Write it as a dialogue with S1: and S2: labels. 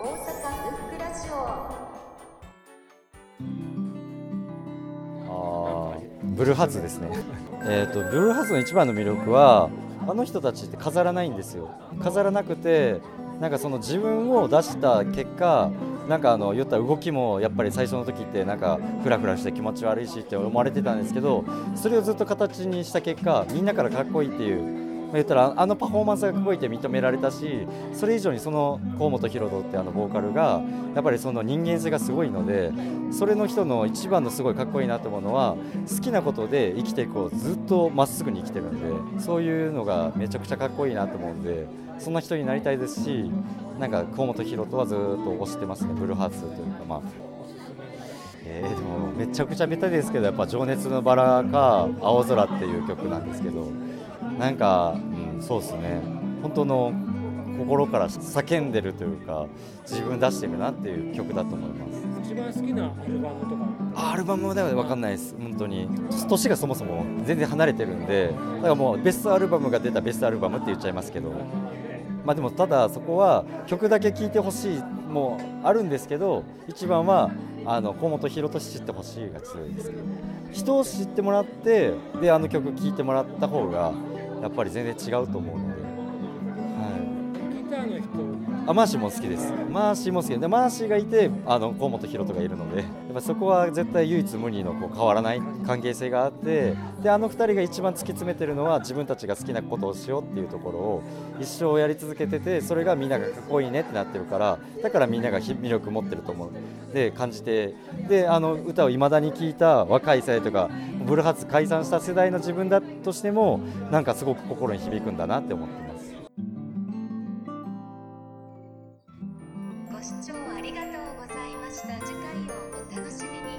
S1: 大阪ブックラジオ
S2: あーブルーハーツですね。えっとブルーハーツの一番の魅力はあの人たちって飾らないんですよ。飾らなくてなんかその自分を出した結果なんかあの言った動きもやっぱり最初の時ってなんかフラフラして気持ち悪いしって思われてたんですけどそれをずっと形にした結果みんなからかっこいいっていう言ったらあのパフォーマンスがかっこいいって認められたしそれ以上にその河本大翔ってあのボーカルがやっぱりその人間性がすごいのでそれの人の一番のすごいかっこいいなと思うのは好きなことで生きていこうずっとまっすぐに生きてるんでそういうのがめちゃくちゃかっこいいなと思うんでそんな人になりたいですしなんか河本大翔はずっと推してますねブルーハーツというかまあ。えーでもめちゃくちゃベタですけどやっぱ「情熱のバラ」か「青空」っていう曲なんですけどなんか、うん、そうですね。本当の心から叫んでるというか自分出してるなっていう曲だと思います。
S3: 一番好きなアルバムとか。
S2: あアルバムでは分かんないです。本当に。年がそもそも全然離れてるんでだからもうベストアルバムが出たベストアルバムって言っちゃいますけど。まあでもただそこは曲だけ聴いてほしいもあるんですけど一番はあの河本大翔と知ってほしいが強いですけど。人を知ってもらってであの曲聴いてもらった方がやっぱり全然違うと思うので、はい、
S3: ギターの人。
S2: あマーシーも好きです。マーシーも好きでマーシーがいてあの河本大翔がいるので。やっぱそこは絶対唯一無二のこう変わらない関係性があってであの2人が一番突き詰めてるのは自分たちが好きなことをしようっていうところを一生やり続けててそれがみんながかっこいいねってなってるからだからみんなが魅力持ってると思う。で感じて。であの歌をいまだに聴いた若い世代とかブルーハーツ解散した世代の自分だとしてもなんかすごく心に響くんだなって思ってます。
S1: ご視聴ありがとうございました次回をお楽しみに